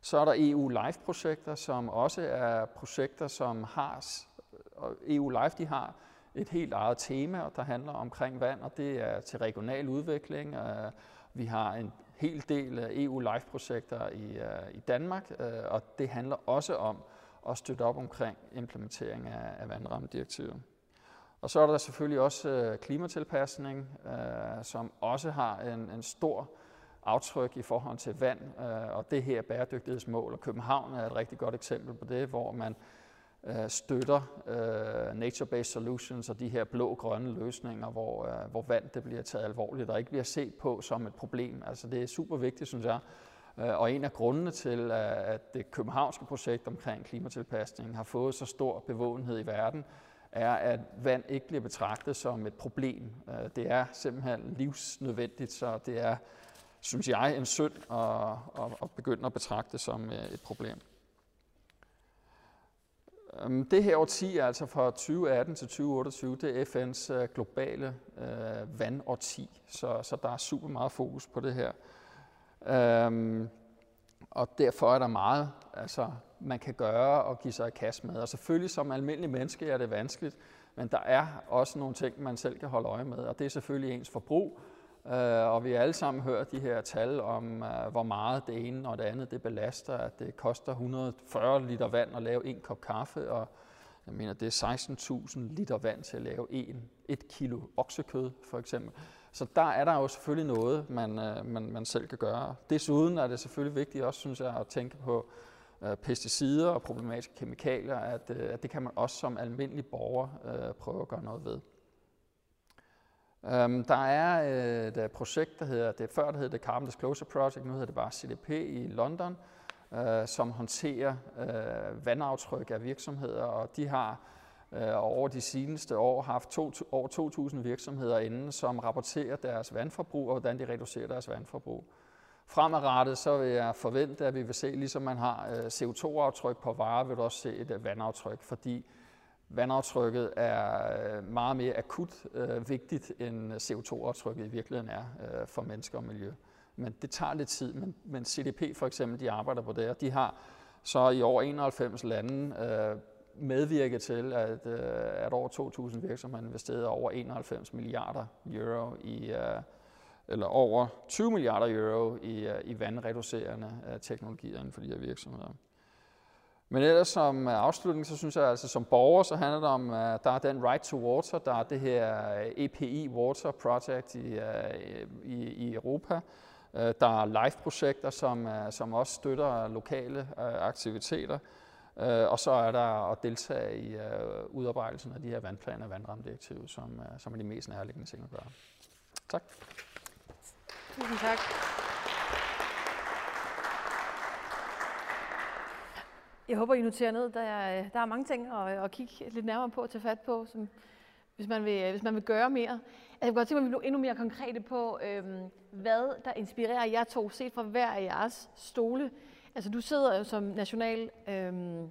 Så er der EU Live-projekter, som også er projekter, som har, og EU Live de har et helt eget tema, der handler omkring vand, og det er til regional udvikling. Øh, vi har en hel del EU Live-projekter i, øh, i Danmark, og det handler også om og støtte op omkring implementering af, af vandrammedirektivet. Og så er der selvfølgelig også øh, klimatilpasning, øh, som også har en, en stor aftryk i forhold til vand, øh, og det her bæredygtighedsmål. Og København er et rigtig godt eksempel på det, hvor man øh, støtter øh, nature-based solutions og de her blå-grønne løsninger, hvor, øh, hvor vand det bliver taget alvorligt og ikke bliver set på som et problem. Altså det er super vigtigt, synes jeg. Øh, og en af grundene til, øh, at det københavnske projekt omkring klimatilpasning har fået så stor bevågenhed i verden, er, at vand ikke bliver betragtet som et problem. Øh, det er simpelthen livsnødvendigt, så det er, synes jeg, en synd at, at, begynde at betragte som et problem. Øhm, det her årti er altså fra 2018 til 2028, det er FN's globale øh, vandårti, så, så der er super meget fokus på det her. Øhm, og derfor er der meget, altså, man kan gøre og give sig i kast med. Og selvfølgelig som almindelig menneske er det vanskeligt, men der er også nogle ting, man selv kan holde øje med, og det er selvfølgelig ens forbrug, Øh, og vi har alle sammen hørt de her tal om, øh, hvor meget det ene og det andet det belaster, at det koster 140 liter vand at lave en kop kaffe, og jeg mener, det er 16.000 liter vand til at lave en, et kilo oksekød, for eksempel. Så der er der jo selvfølgelig noget, man, øh, man, man selv kan gøre. Desuden er det selvfølgelig vigtigt også, synes jeg, at tænke på øh, pesticider og problematiske kemikalier, at, øh, at det kan man også som almindelig borger prøve at gøre noget ved. Um, der er et, et projekt, der hedder, det før det hed det Carbon Disclosure Project, nu hedder det bare CDP i London, uh, som håndterer uh, vandaftryk af virksomheder, og de har Øh, og over de seneste år haft to, over 2.000 virksomheder inden, som rapporterer deres vandforbrug og hvordan de reducerer deres vandforbrug. Fremadrettet så vil jeg forvente, at vi vil se, ligesom man har øh, CO2-aftryk på varer, vil du også se et øh, vandaftryk, fordi vandaftrykket er meget mere akut øh, vigtigt, end CO2-aftrykket i virkeligheden er øh, for mennesker og miljø. Men det tager lidt tid, men, men CDP for eksempel, de arbejder på det, og de har så i over 91 lande øh, medvirke til, at, øh, at over 2.000 virksomheder har investeret over 91 milliarder euro i, øh, eller over 20 milliarder euro i, øh, i vandreducerende øh, teknologier inden for de her virksomheder. Men ellers som øh, afslutning, så synes jeg altså som borger, så handler det om, øh, at der er den Right to Water, der er det her øh, EPI Water Project i, i, i Europa. Der er live-projekter, som, som også støtter lokale aktiviteter. Øh, og så er der at deltage i øh, udarbejdelsen af de her vandplaner og vandramdirektiv, som, øh, som er de mest nærliggende ting at gøre. Tak. Tusind tak. Jeg håber, I noterer ned. Der er, der er mange ting at, at kigge lidt nærmere på og tage fat på, som, hvis, man vil, hvis man vil gøre mere. Altså, jeg kunne godt tænke mig, at vi blev endnu mere konkrete på, øhm, hvad der inspirerer jer to, set fra hver af jeres stole. Altså, du sidder jo som national øhm,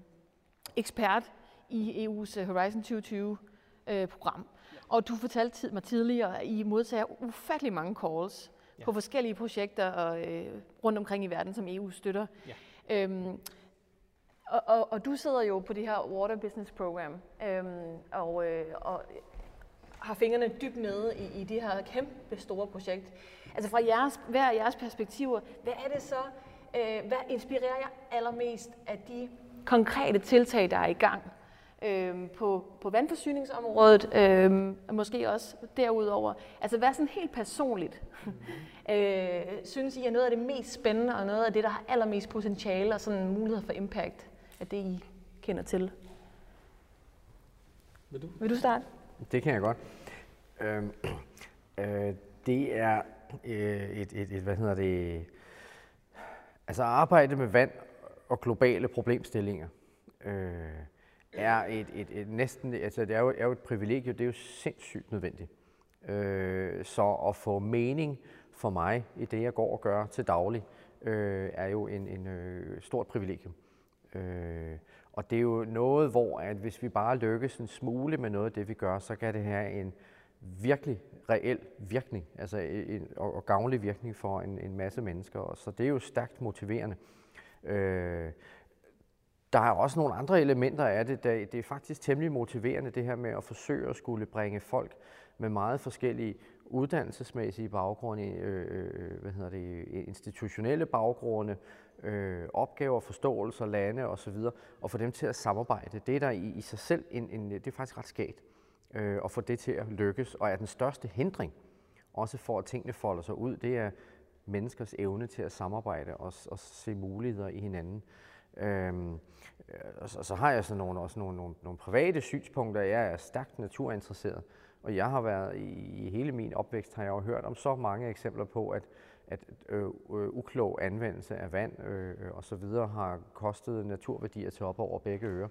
ekspert i EU's Horizon 2020-program. Øh, og du fortalte mig tidligere, at I modtager ufattelig mange calls ja. på forskellige projekter og, øh, rundt omkring i verden, som EU støtter. Ja. Øhm, og, og, og du sidder jo på det her Water Business Program, øhm, og, øh, og har fingrene dybt nede i, i det her kæmpe store projekt. Altså fra jeres, hver af jeres perspektiver, hvad er det så, øh, hvad inspirerer jer allermest af de konkrete tiltag, der er i gang øh, på, på vandforsyningsområdet, øh, måske også derudover. Altså hvad sådan helt personligt [LAUGHS] øh, synes I er noget af det mest spændende, og noget af det, der har allermest potentiale og sådan mulighed for impact? af det, I kender til. Vil du? Vil du starte? Det kan jeg godt. Øhm, [CLEARS THROAT] øh, det er øh, et, et, et, hvad hedder det, altså arbejde med vand og globale problemstillinger øh, er et, et, et næsten, altså det er jo, er jo et privilegium, det er jo sindssygt nødvendigt. Øh, så at få mening for mig i det, jeg går og gør til daglig, øh, er jo en, en øh, stort privilegium. Øh, og det er jo noget, hvor at hvis vi bare lykkes en smule med noget af det, vi gør, så kan det have en virkelig reel virkning, altså en, og, og gavnlig virkning for en, en masse mennesker. Så det er jo stærkt motiverende. Øh, der er også nogle andre elementer af det. Der, det er faktisk temmelig motiverende, det her med at forsøge at skulle bringe folk med meget forskellige uddannelsesmæssige baggrunde, øh, øh hvad hedder det, institutionelle baggrunde, øh, opgaver, forståelser, lande osv., og få dem til at samarbejde. Det er der i, i sig selv en, en, det er faktisk ret skægt øh, og få det til at lykkes, og er den største hindring, også for at tingene folder sig ud, det er menneskers evne til at samarbejde og, og se muligheder i hinanden. Øhm, og så, så har jeg så nogle, også nogle, nogle, nogle private synspunkter. Jeg er stærkt naturinteresseret, og jeg har været i, i hele min opvækst, har jeg jo hørt om så mange eksempler på, at at øh, øh, uklog anvendelse af vand øh, øh og så videre har kostet naturværdier til op over begge ører.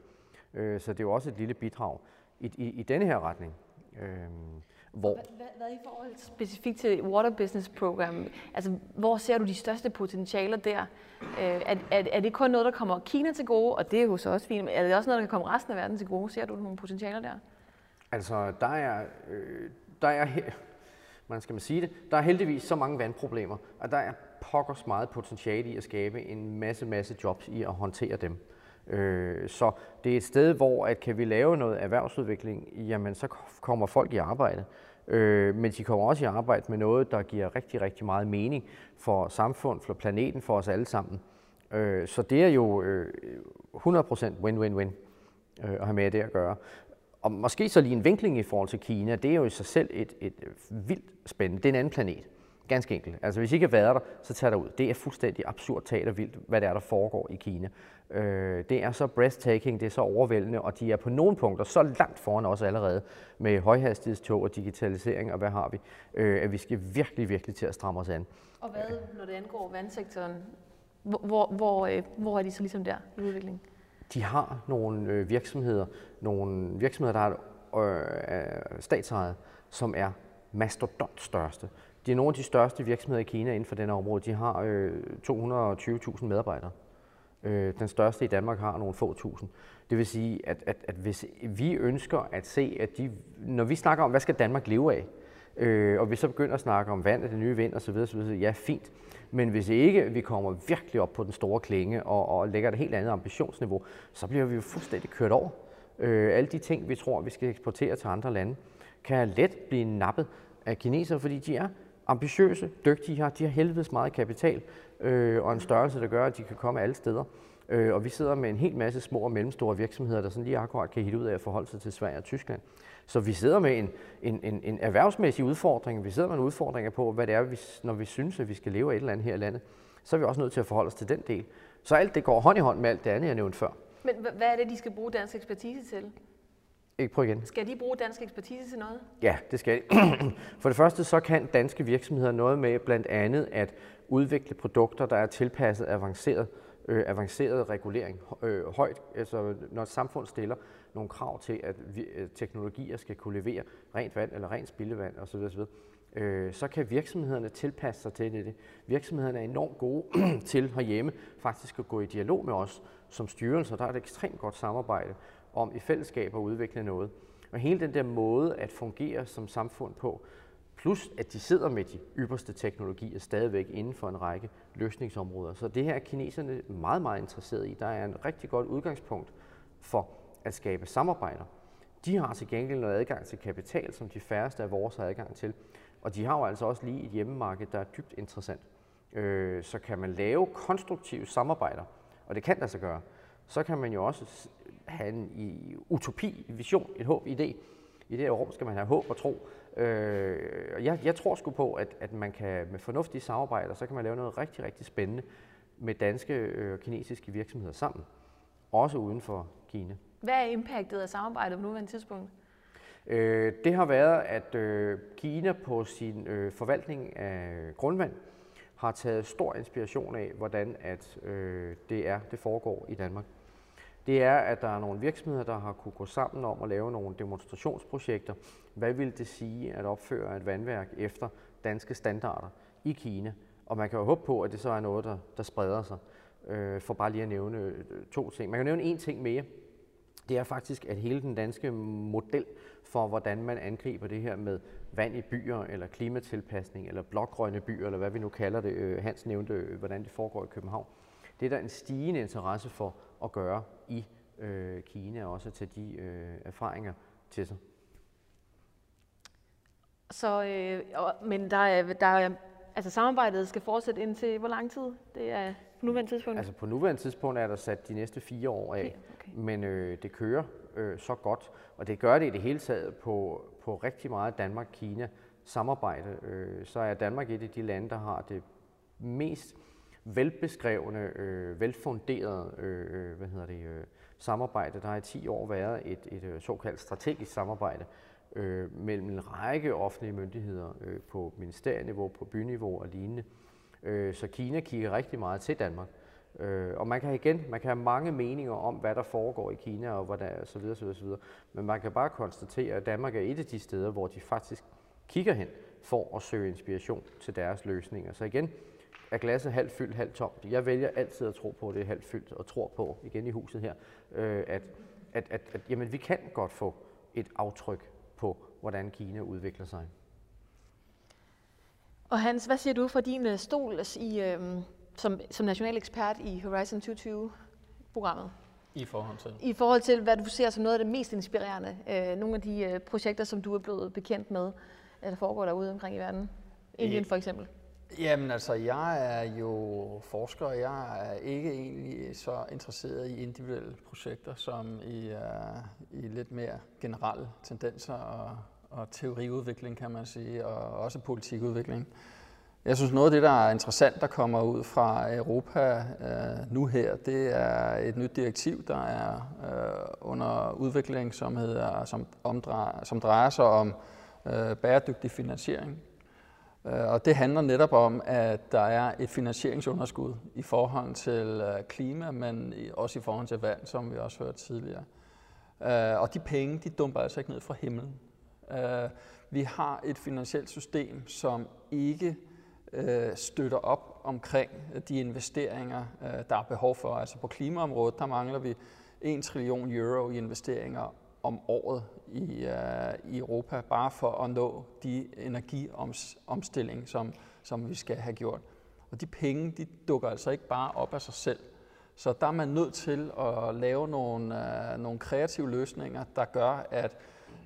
Øh, så det er jo også et lille bidrag i, i, i denne her retning. Øh, hvor hvad, hvad, i forhold specifikt til Water Business Program, altså hvor ser du de største potentialer der? Øh, er, er, er det kun noget, der kommer Kina til gode, og det er jo så også fint, men er det også noget, der kan komme resten af verden til gode? Ser du nogle potentialer der? Altså, der er, øh, der er man skal man sige det, der er heldigvis så mange vandproblemer, at der er pokkers meget potentiale i at skabe en masse, masse jobs i at håndtere dem. Øh, så det er et sted, hvor at kan vi lave noget erhvervsudvikling, jamen så kommer folk i arbejde. Øh, men de kommer også i arbejde med noget, der giver rigtig, rigtig meget mening for samfund, for planeten, for os alle sammen. Øh, så det er jo øh, 100% win-win-win øh, at have med det at gøre. Og måske så lige en vinkling i forhold til Kina, det er jo i sig selv et, et vildt spændende. Det er en anden planet. Ganske enkelt. Altså hvis I ikke har været der, så tag ud. Det er fuldstændig absurd talt og vildt, hvad det er, der foregår i Kina. Øh, det er så breathtaking, det er så overvældende, og de er på nogle punkter så langt foran os allerede med højhastighedstog og digitalisering, og hvad har vi, øh, at vi skal virkelig, virkelig til at stramme os an. Og hvad, når det angår vandsektoren, hvor, hvor, hvor, øh, hvor er de så ligesom der i udviklingen? de har nogle øh, virksomheder, nogle virksomheder, der er øh, statsejet, som er mastodont største. De er nogle af de største virksomheder i Kina inden for denne område. De har øh, 220.000 medarbejdere. Øh, den største i Danmark har nogle få tusind. Det vil sige, at, at, at hvis vi ønsker at se, at de, når vi snakker om, hvad skal Danmark leve af, øh, og vi så begynder at snakke om vand, det nye vind osv., osv., ja fint. Men hvis ikke vi kommer virkelig op på den store klinge og, og lægger et helt andet ambitionsniveau, så bliver vi jo fuldstændig kørt over. Øh, alle de ting, vi tror, vi skal eksportere til andre lande, kan let blive nappet af kinesere, fordi de er ambitiøse, dygtige, har, de har helvedes meget kapital øh, og en størrelse, der gør, at de kan komme alle steder. Øh, og vi sidder med en hel masse små og mellemstore virksomheder, der sådan lige akkurat kan hitte ud af at forholde sig til Sverige og Tyskland. Så vi sidder med en, en, en, en erhvervsmæssig udfordring. Vi sidder med en udfordring på, hvad det er, vi, når vi synes, at vi skal leve af et eller andet her i landet. Så er vi også nødt til at forholde os til den del. Så alt det går hånd i hånd med alt det andet, jeg nævnte før. Men hvad er det, de skal bruge dansk ekspertise til? Ikke prøv igen. Skal de bruge dansk ekspertise til noget? Ja, det skal de. [CLEARS THROAT] For det første så kan danske virksomheder noget med blandt andet at udvikle produkter, der er tilpasset avanceret, øh, avanceret regulering øh, højt. Altså når et samfund stiller nogle krav til, at vi, øh, teknologier skal kunne levere rent vand eller rent spildevand osv., osv. Øh, så kan virksomhederne tilpasse sig til det. Virksomhederne er enormt gode [CLEARS THROAT] til herhjemme faktisk at gå i dialog med os som styrelser. Der er et ekstremt godt samarbejde om i fællesskab at udvikle noget. Og hele den der måde at fungere som samfund på, plus at de sidder med de ypperste teknologier stadigvæk inden for en række løsningsområder. Så det her er kineserne meget, meget interesseret i. Der er en rigtig godt udgangspunkt for at skabe samarbejder. De har til gengæld noget adgang til kapital, som de færreste af vores har adgang til. Og de har jo altså også lige et hjemmemarked, der er dybt interessant. Øh, så kan man lave konstruktive samarbejder, og det kan der så gøre, så kan man jo også have en i utopi, en vision, et håb, idé. I det her rum skal man have håb og tro. Øh, jeg, jeg tror sgu på, at, at man kan med fornuftige samarbejder, så kan man lave noget rigtig, rigtig spændende med danske og øh, kinesiske virksomheder sammen. Også uden for Kina. Hvad er impactet af samarbejdet på nuværende tidspunkt? Øh, det har været, at øh, Kina på sin øh, forvaltning af grundvand har taget stor inspiration af, hvordan at øh, det er, det foregår i Danmark. Det er, at der er nogle virksomheder, der har kunne gå sammen om at lave nogle demonstrationsprojekter. Hvad vil det sige at opføre et vandværk efter danske standarder i Kina? Og man kan jo håbe på, at det så er noget, der, der spreder sig. Øh, for bare lige at nævne øh, to ting. Man kan nævne en ting mere. Det er faktisk, at hele den danske model for, hvordan man angriber det her med vand i byer, eller klimatilpasning, eller blågrønne byer, eller hvad vi nu kalder det. Øh, Hans nævnte, øh, hvordan det foregår i København. Det er der en stigende interesse for at gøre i øh, Kina, og også tage de øh, erfaringer til sig. Så, øh, og, men der er, der er, altså samarbejdet skal fortsætte indtil hvor lang tid? Det er på nuværende tidspunkt? Altså på nuværende tidspunkt er der sat de næste fire år af, okay, okay. men øh, det kører øh, så godt, og det gør det i det hele taget på, på rigtig meget Danmark-Kina samarbejde. Øh, så er Danmark et af de lande, der har det mest velbeskrevne, øh, velfunderede øh, øh, hvad hedder det, øh, samarbejde. Der har i 10 år været et, et øh, såkaldt strategisk samarbejde øh, mellem en række offentlige myndigheder øh, på ministerieniveau, på byniveau og lignende. Øh, så Kina kigger rigtig meget til Danmark. Øh, og man kan igen, man kan have mange meninger om, hvad der foregår i Kina og hvordan, så videre, så videre, så videre. Men man kan bare konstatere, at Danmark er et af de steder, hvor de faktisk kigger hen for at søge inspiration til deres løsninger. Så igen, er glasset halvt fyldt, halvt tomt. Jeg vælger altid at tro på, at det er halvt fyldt, og tror på, igen i huset her, øh, at, at, at, at jamen, vi kan godt få et aftryk på, hvordan Kina udvikler sig. Og Hans, hvad siger du for din øh, stol i, øh, som, som national ekspert i Horizon 2020-programmet? I forhold til? I forhold til, hvad du ser som noget af det mest inspirerende. Øh, nogle af de øh, projekter, som du er blevet bekendt med, der foregår derude omkring i verden. Indien for eksempel. Jamen altså, jeg er jo forsker, og jeg er ikke egentlig så interesseret i individuelle projekter, som i, uh, i lidt mere generelle tendenser og, og teoriudvikling, kan man sige, og også politikudvikling. Jeg synes, noget af det, der er interessant, der kommer ud fra Europa uh, nu her, det er et nyt direktiv, der er uh, under udvikling, som, hedder, som, omdrejer, som drejer sig om uh, bæredygtig finansiering Øh, og det handler netop om, at der er et finansieringsunderskud i forhold til øh, klima, men også i forhold til vand, som vi også hørte tidligere. Øh, og de penge, de dumper altså ikke ned fra himlen. Vi har et finansielt system, som ikke støtter op omkring de investeringer, der er behov for. Altså på klimaområdet, der mangler vi 1 trillion euro i investeringer om året i, uh, i Europa, bare for at nå de energiomstilling, som, som vi skal have gjort. Og de penge, de dukker altså ikke bare op af sig selv. Så der er man nødt til at lave nogle, uh, nogle kreative løsninger, der gør, at,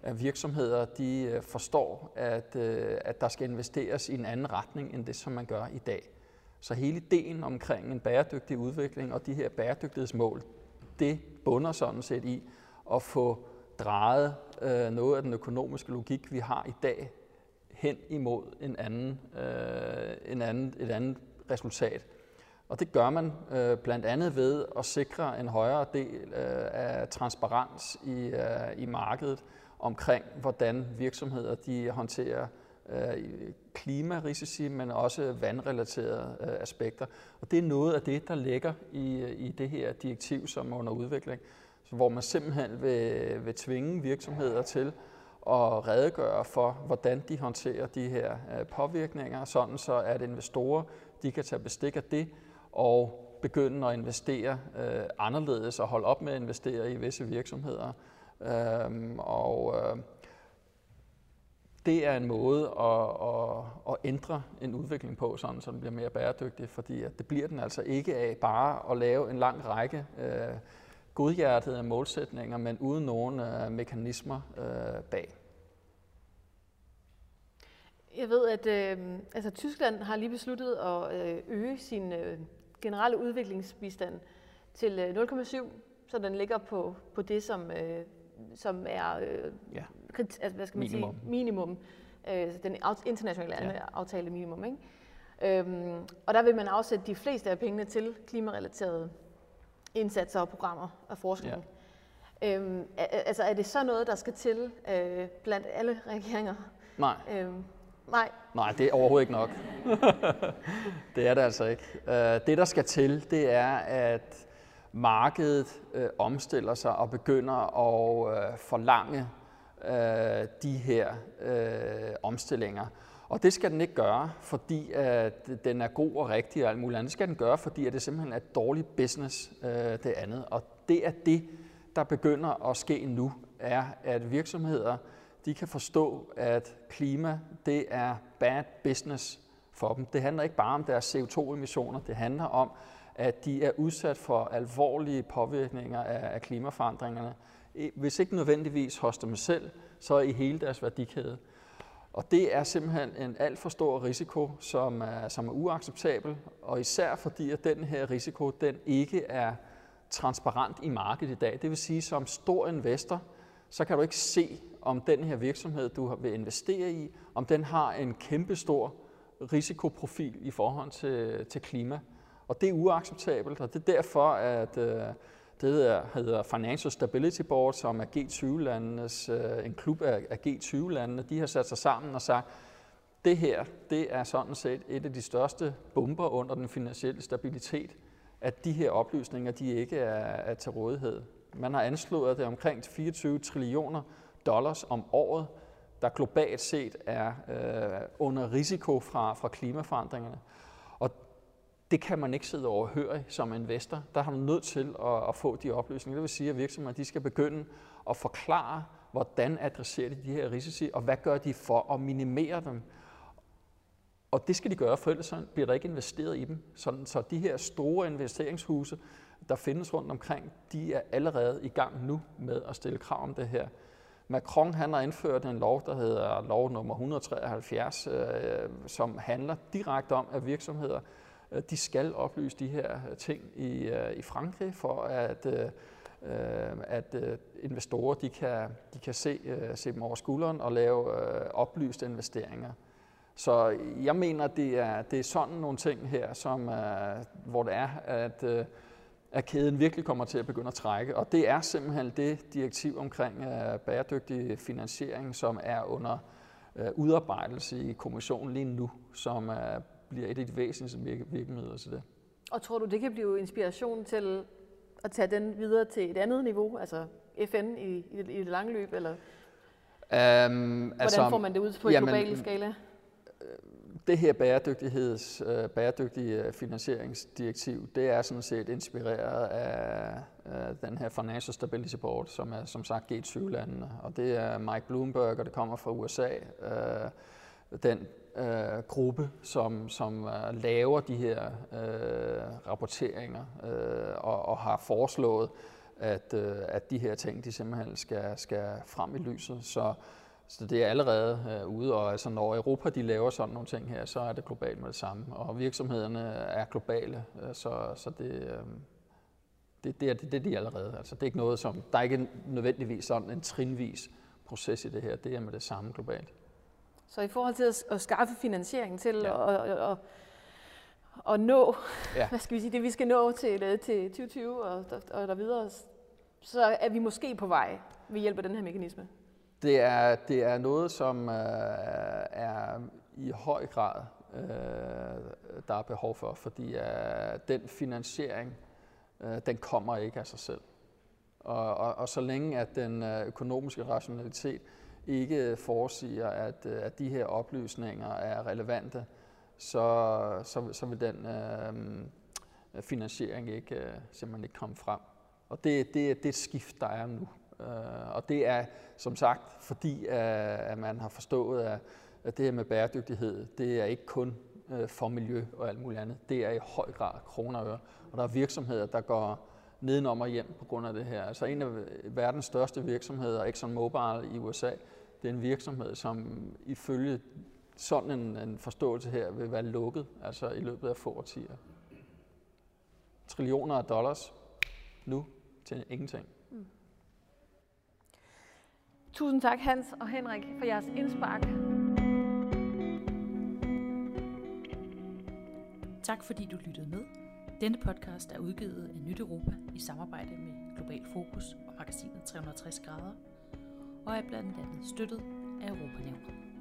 at virksomheder de øh, forstår, at, uh, at der skal investeres i en anden retning, end det, som man gør i dag. Så hele ideen omkring en bæredygtig udvikling og de her bæredygtighedsmål, det bunder sådan set i at få drejet øh, noget af den økonomiske logik, vi har i dag, hen imod en anden, øh, en anden, et andet resultat. Og det gør man øh, blandt andet ved at sikre en højere del øh, af transparens i, øh, i markedet omkring, hvordan virksomheder de håndterer øh, klimarisici, men også vandrelaterede øh, aspekter. Og det er noget af det, der ligger i, øh, i det her direktiv, som er under udvikling, hvor man simpelthen vil, vil tvinge virksomheder til at redegøre for, hvordan de håndterer de her øh, påvirkninger, sådan så at investorer de kan tage bestik af det og begynde at investere øh, anderledes og holde op med at investere i visse virksomheder. Øhm, og øh, det er en måde at, at, at ændre en udvikling på, sådan, så den bliver mere bæredygtig, fordi at det bliver den altså ikke af bare at lave en lang række øh, godhjertede målsætninger, men uden nogen øh, mekanismer øh, bag. Jeg ved, at øh, altså, Tyskland har lige besluttet at øh, øge sin øh, generelle udviklingsbistand til øh, 0,7, så den ligger på, på det, som, øh, som er øh, Ja. krit, altså, hvad skal man Minimum. sige, minimum. Øh, den internationale ja. aftale minimum. Ikke? Øhm, og der vil man afsætte de fleste af pengene til klimarelaterede indsatser og programmer og forskning. Ja. Øhm, altså er det så noget, der skal til øh, blandt alle regeringer? Nej, Øhm, nej, Nej, det er overhovedet ikke nok. [LAUGHS] det er det altså ikke. Øh, Det, der skal til, det er, at markedet øh, omstiller sig og begynder at øh, forlange øh, de her øh, omstillinger. Og det skal den ikke gøre, fordi at den er god og rigtig og alt muligt andet. Det skal den gøre, fordi at det simpelthen er dårlig business, øh, det andet. Og det er det, der begynder at ske nu, er, at virksomheder de kan forstå, at klima det er bad business for dem. Det handler ikke bare om deres CO2-emissioner, det handler om, at de er udsat for alvorlige påvirkninger af, af klimaforandringerne. Hvis ikke nødvendigvis hos dem selv, så i hele deres værdikæde. Og det er simpelthen en alt for stor risiko, som er, som er uacceptabel, og især fordi, at den her risiko, den ikke er transparent i markedet i dag. Det vil sige, som stor investor, så kan du ikke se, om den her virksomhed, du vil investere i, om den har en kæmpe stor risikoprofil i forhold til, til klima. Og det er uacceptabelt, og det er derfor, at øh, det hedder, hedder Financial Stability Board, som er G20-landenes, øh, en klub af, af G20-landene, de har sat sig sammen og sagt, det her, det er sådan set et af de største bomber under den finansielle stabilitet, at de her oplysninger, de ikke er, er til rådighed. Man har anslået, at det er omkring 24 trillioner dollars om året, der globalt set er øh, under risiko fra, fra klimaforandringerne. Det kan man ikke sidde overhøre som investor. Der har man nødt til at, at få de oplysninger. Det vil sige, at virksomheder de skal begynde at forklare, hvordan adresserer de de her risici, og hvad gør de for at minimere dem. Og det skal de gøre, for ellers så bliver der ikke investeret i dem. Sådan, så de her store investeringshuse, der findes rundt omkring, de er allerede i gang nu med at stille krav om det her. Macron han har indført en lov, der hedder lov nummer 173, øh, som handler direkte om, at virksomheder øh, de skal oplyse de her øh, ting i, øh, i Frankrig, for at, øh, at investorer de kan, de kan se, se dem over skulderen og lave oplyste investeringer. Så jeg mener, det er, det er sådan nogle ting her, som, hvor det er, at, at kæden virkelig kommer til at begynde at trække. Og det er simpelthen det direktiv omkring bæredygtig finansiering, som er under udarbejdelse i kommissionen lige nu, som bliver et af de væsentligste virke- virkemidler til det. Og tror du, det kan blive inspiration til at tage den videre til et andet niveau, altså FN i, i, i det lange løb, eller Um, hvordan får man det ud på en global skala? det her bæredygtigheds, øh, bæredygtige øh, finansieringsdirektiv, det er sådan set inspireret af øh, den her Financial Stability Board, som er som sagt G20-landene, og det er Mike Bloomberg, og det kommer fra USA, øh, den øh, gruppe, som, som øh, laver de her øh, rapporteringer øh, og, og har foreslået, at, øh, at de her ting, de simpelthen skal, skal frem i lyset. Så så det er allerede øh, ude, og altså, når Europa de laver sådan nogle ting her, så er det globalt med det samme. Og virksomhederne er globale, øh, så, så det, øh, det, det, er, det, det er de allerede. Altså, det er ikke noget, som, der er ikke nødvendigvis sådan en trinvis proces i det her. Det er med det samme globalt. Så i forhold til at, at skaffe finansiering til ja. at, at, at, at nå, ja. hvad skal vi sige, det vi skal nå til, øh, til 2020 og, og der videre, så er vi måske på vej ved hjælp af den her mekanisme. Det er, det er noget, som øh, er i høj grad, øh, der er behov for, fordi øh, den finansiering, øh, den kommer ikke af sig selv. Og, og, og så længe at den øh, økonomiske rationalitet ikke foresiger, at, øh, at de her oplysninger er relevante, så, så, så vil den øh, finansiering ikke, øh, simpelthen ikke komme frem. Og det, det, det er et skift, der er nu. Øh, og det er som sagt, fordi øh, at man har forstået, at det her med bæredygtighed, det er ikke kun øh, for miljø og alt muligt andet. Det er i høj grad kroner og øre. Og der er virksomheder, der går nedenom og hjem på grund af det her. Altså en af verdens største virksomheder, ExxonMobil i USA, det er en virksomhed, som ifølge sådan en, en forståelse her vil være lukket altså i løbet af få årtier. Trillioner af dollars nu til ingenting. Mm. Tusind tak Hans og Henrik for jeres indspark. Tak fordi du lyttede med. Denne podcast er udgivet af Nyt Europa i samarbejde med Global Fokus og magasinet 360 grader, og er blandt andet støttet af Europanævnet.